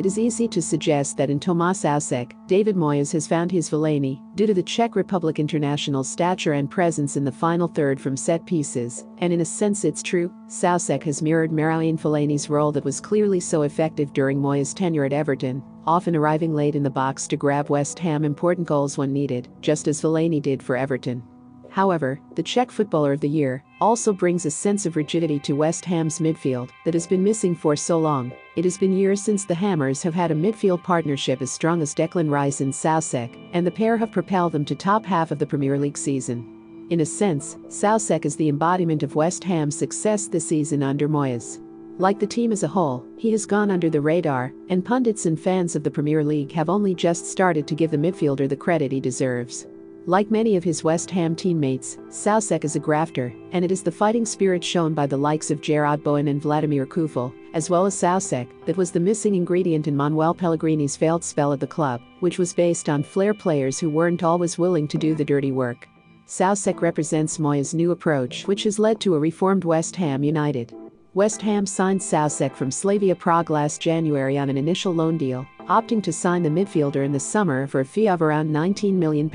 it is easy to suggest that in Tomas Soucek, David Moyes has found his Fellaini due to the Czech Republic international stature and presence in the final third from set pieces, and in a sense it's true, Soucek has mirrored Marouane Fellaini's role that was clearly so effective during Moyes' tenure at Everton, often arriving late in the box to grab West Ham important goals when needed, just as Fellaini did for Everton. However, the Czech Footballer of the Year also brings a sense of rigidity to West Ham's midfield that has been missing for so long. It has been years since the Hammers have had a midfield partnership as strong as Declan Rice and Soucek, and the pair have propelled them to top half of the Premier League season. In a sense, Soucek is the embodiment of West Ham's success this season under Moyes. Like the team as a whole, he has gone under the radar, and pundits and fans of the Premier League have only just started to give the midfielder the credit he deserves. Like many of his West Ham teammates, Soucek is a grafter, and it is the fighting spirit shown by the likes of Jarrod Bowen and Vladimir Coufal, as well as Soucek, that was the missing ingredient in Manuel Pellegrini's failed spell at the club, which was based on flair players who weren't always willing to do the dirty work. Soucek represents Moyes' new approach, which has led to a reformed West Ham United. West Ham signed Soucek from Slavia Prague last January on an initial loan deal, opting to sign the midfielder in the summer for a fee of around £19 million.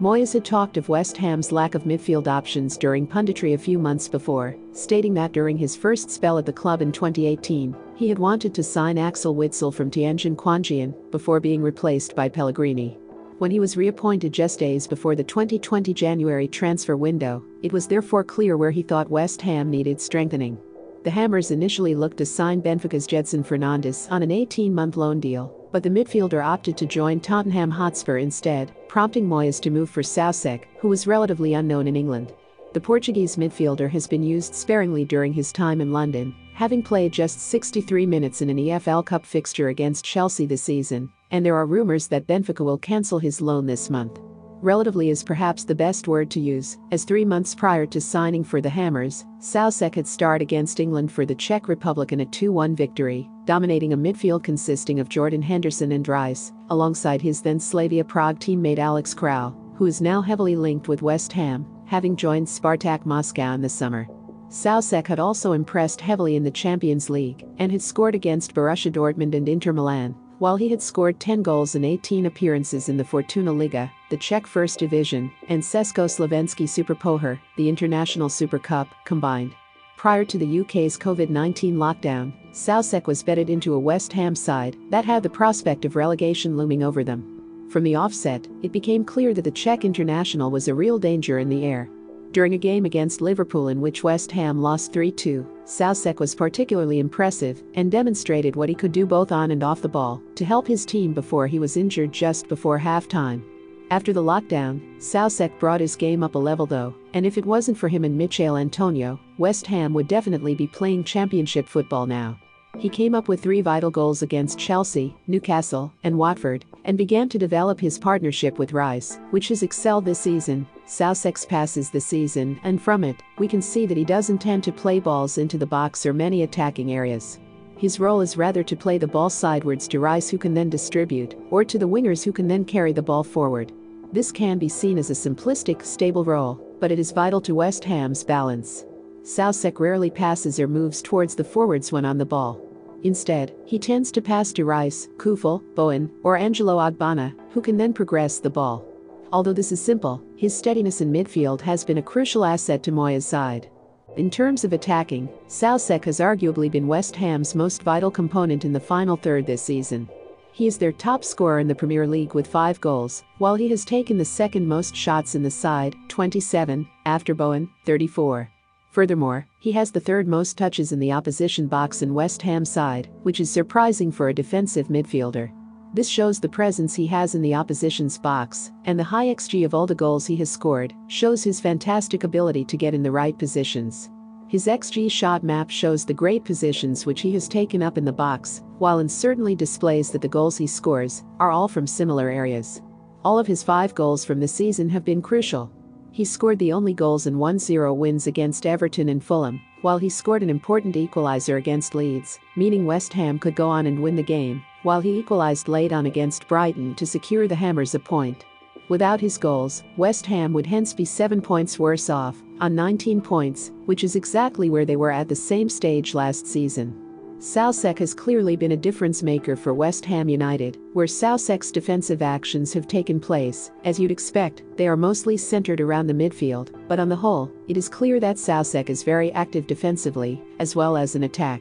Moyes had talked of West Ham's lack of midfield options during punditry a few months before, stating that during his first spell at the club in 2018, he had wanted to sign Axel Witsel from Tianjin Quanjian before being replaced by Pellegrini. When he was reappointed just days before the 2020 January transfer window, it was therefore clear where he thought West Ham needed strengthening. The Hammers initially looked to sign Benfica's Gedson Fernandes on an 18 month loan deal, but the midfielder opted to join Tottenham Hotspur instead, prompting Moyes to move for Soucek, who was relatively unknown in England. The Portuguese midfielder has been used sparingly during his time in London, having played just 63 minutes in an EFL Cup fixture against Chelsea this season, and there are rumours that Benfica will cancel his loan this month. Relatively is perhaps the best word to use, as three months prior to signing for the Hammers, Soucek had starred against England for the Czech Republic in a 2 1 victory, dominating a midfield consisting of Jordan Henderson and Rice, alongside his then Slavia Prague teammate Alex Kral, who is now heavily linked with West Ham, having joined Spartak Moscow in the summer. Soucek had also impressed heavily in the Champions League and had scored against Borussia Dortmund and Inter Milan, while he had scored 10 goals in 18 appearances in the Fortuna Liga, the Czech First Division, and Česko Slovenský Superpohár, the International Super Cup, combined. Prior to the UK's COVID 19 lockdown, Soucek was bedded into a West Ham side that had the prospect of relegation looming over them. From the offset, it became clear that the Czech international was a real danger in the air. During a game against Liverpool in which West Ham lost 3 2, Soucek was particularly impressive and demonstrated what he could do both on and off the ball to help his team before he was injured just before halftime. After the lockdown, Soucek brought his game up a level though, and if it wasn't for him and Michail Antonio, West Ham would definitely be playing championship football now. He came up with three vital goals against Chelsea, Newcastle, and Watford, and began to develop his partnership with Rice, which has excelled this season. Soucek's passes this season, and from it, we can see that he does intend to play balls into the box or many attacking areas. His role is rather to play the ball sidewards to Rice, who can then distribute, or to the wingers, who can then carry the ball forward. This can be seen as a simplistic, stable role, but it is vital to West Ham's balance. Soucek rarely passes or moves towards the forwards when on the ball. Instead, he tends to pass to Rice, Coufal, Bowen, or Angelo Ogbonna, who can then progress the ball. Although this is simple, his steadiness in midfield has been a crucial asset to Moyes' side. In terms of attacking, Soucek has arguably been West Ham's most vital component in the final third this season. He is their top scorer in the Premier League with 5 goals, while he has taken the second most shots in the side, 27, after Bowen, 34. Furthermore, he has the third most touches in the opposition box in West Ham's side, which is surprising for a defensive midfielder. This shows the presence he has in the opposition's box, and the high XG of all the goals he has scored shows his fantastic ability to get in the right positions. His XG shot map shows the great positions which he has taken up in the box, while it certainly displays that the goals he scores are all from similar areas. All of his five goals from the season have been crucial. He scored the only goals in 1 0 wins against Everton and Fulham, while he scored an important equaliser against Leeds, meaning West Ham could go on and win the game, while he equalised late on against Brighton to secure the Hammers a point. Without his goals, West Ham would hence be 7 points worse off, on 19 points, which is exactly where they were at the same stage last season. Soucek has clearly been a difference maker for West Ham United, where Soucek's defensive actions have taken place. As you'd expect, they are mostly centered around the midfield, but on the whole, it is clear that Soucek is very active defensively, as well as in attack.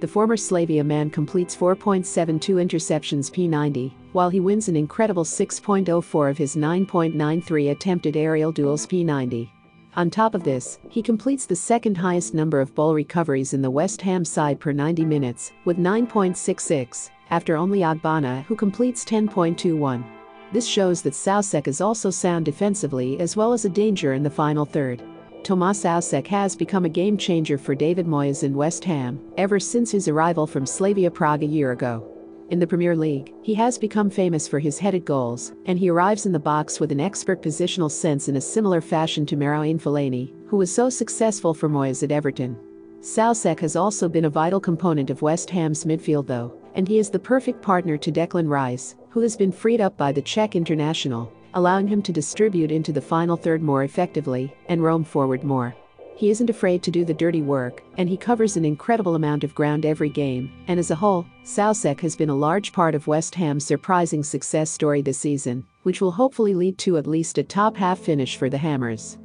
The former Slavia man completes 4.72 interceptions P90, while he wins an incredible 6.04 of his 9.93 attempted aerial duels P90. On top of this, he completes the second highest number of ball recoveries in the West Ham side per 90 minutes, with 9.66, after only Ogbonna, who completes 10.21. This shows that Soucek is also sound defensively as well as a danger in the final third. Tomas Soucek has become a game changer for David Moyes in West Ham ever since his arrival from Slavia Prague a year ago. In the Premier League, he has become famous for his headed goals, and he arrives in the box with an expert positional sense in a similar fashion to Marouane Fellaini, who was so successful for Moyes at Everton. Soucek has also been a vital component of West Ham's midfield though, and he is the perfect partner to Declan Rice, who has been freed up by the Czech international, allowing him to distribute into the final third more effectively and roam forward more. He isn't afraid to do the dirty work, and he covers an incredible amount of ground every game. And as a whole, Soucek has been a large part of West Ham's surprising success story this season, which will hopefully lead to at least a top half finish for the Hammers.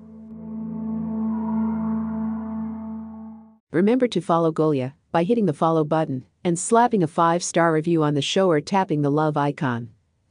Remember to follow Golia by hitting the follow button and slapping a 5-star review on the show or tapping the love icon.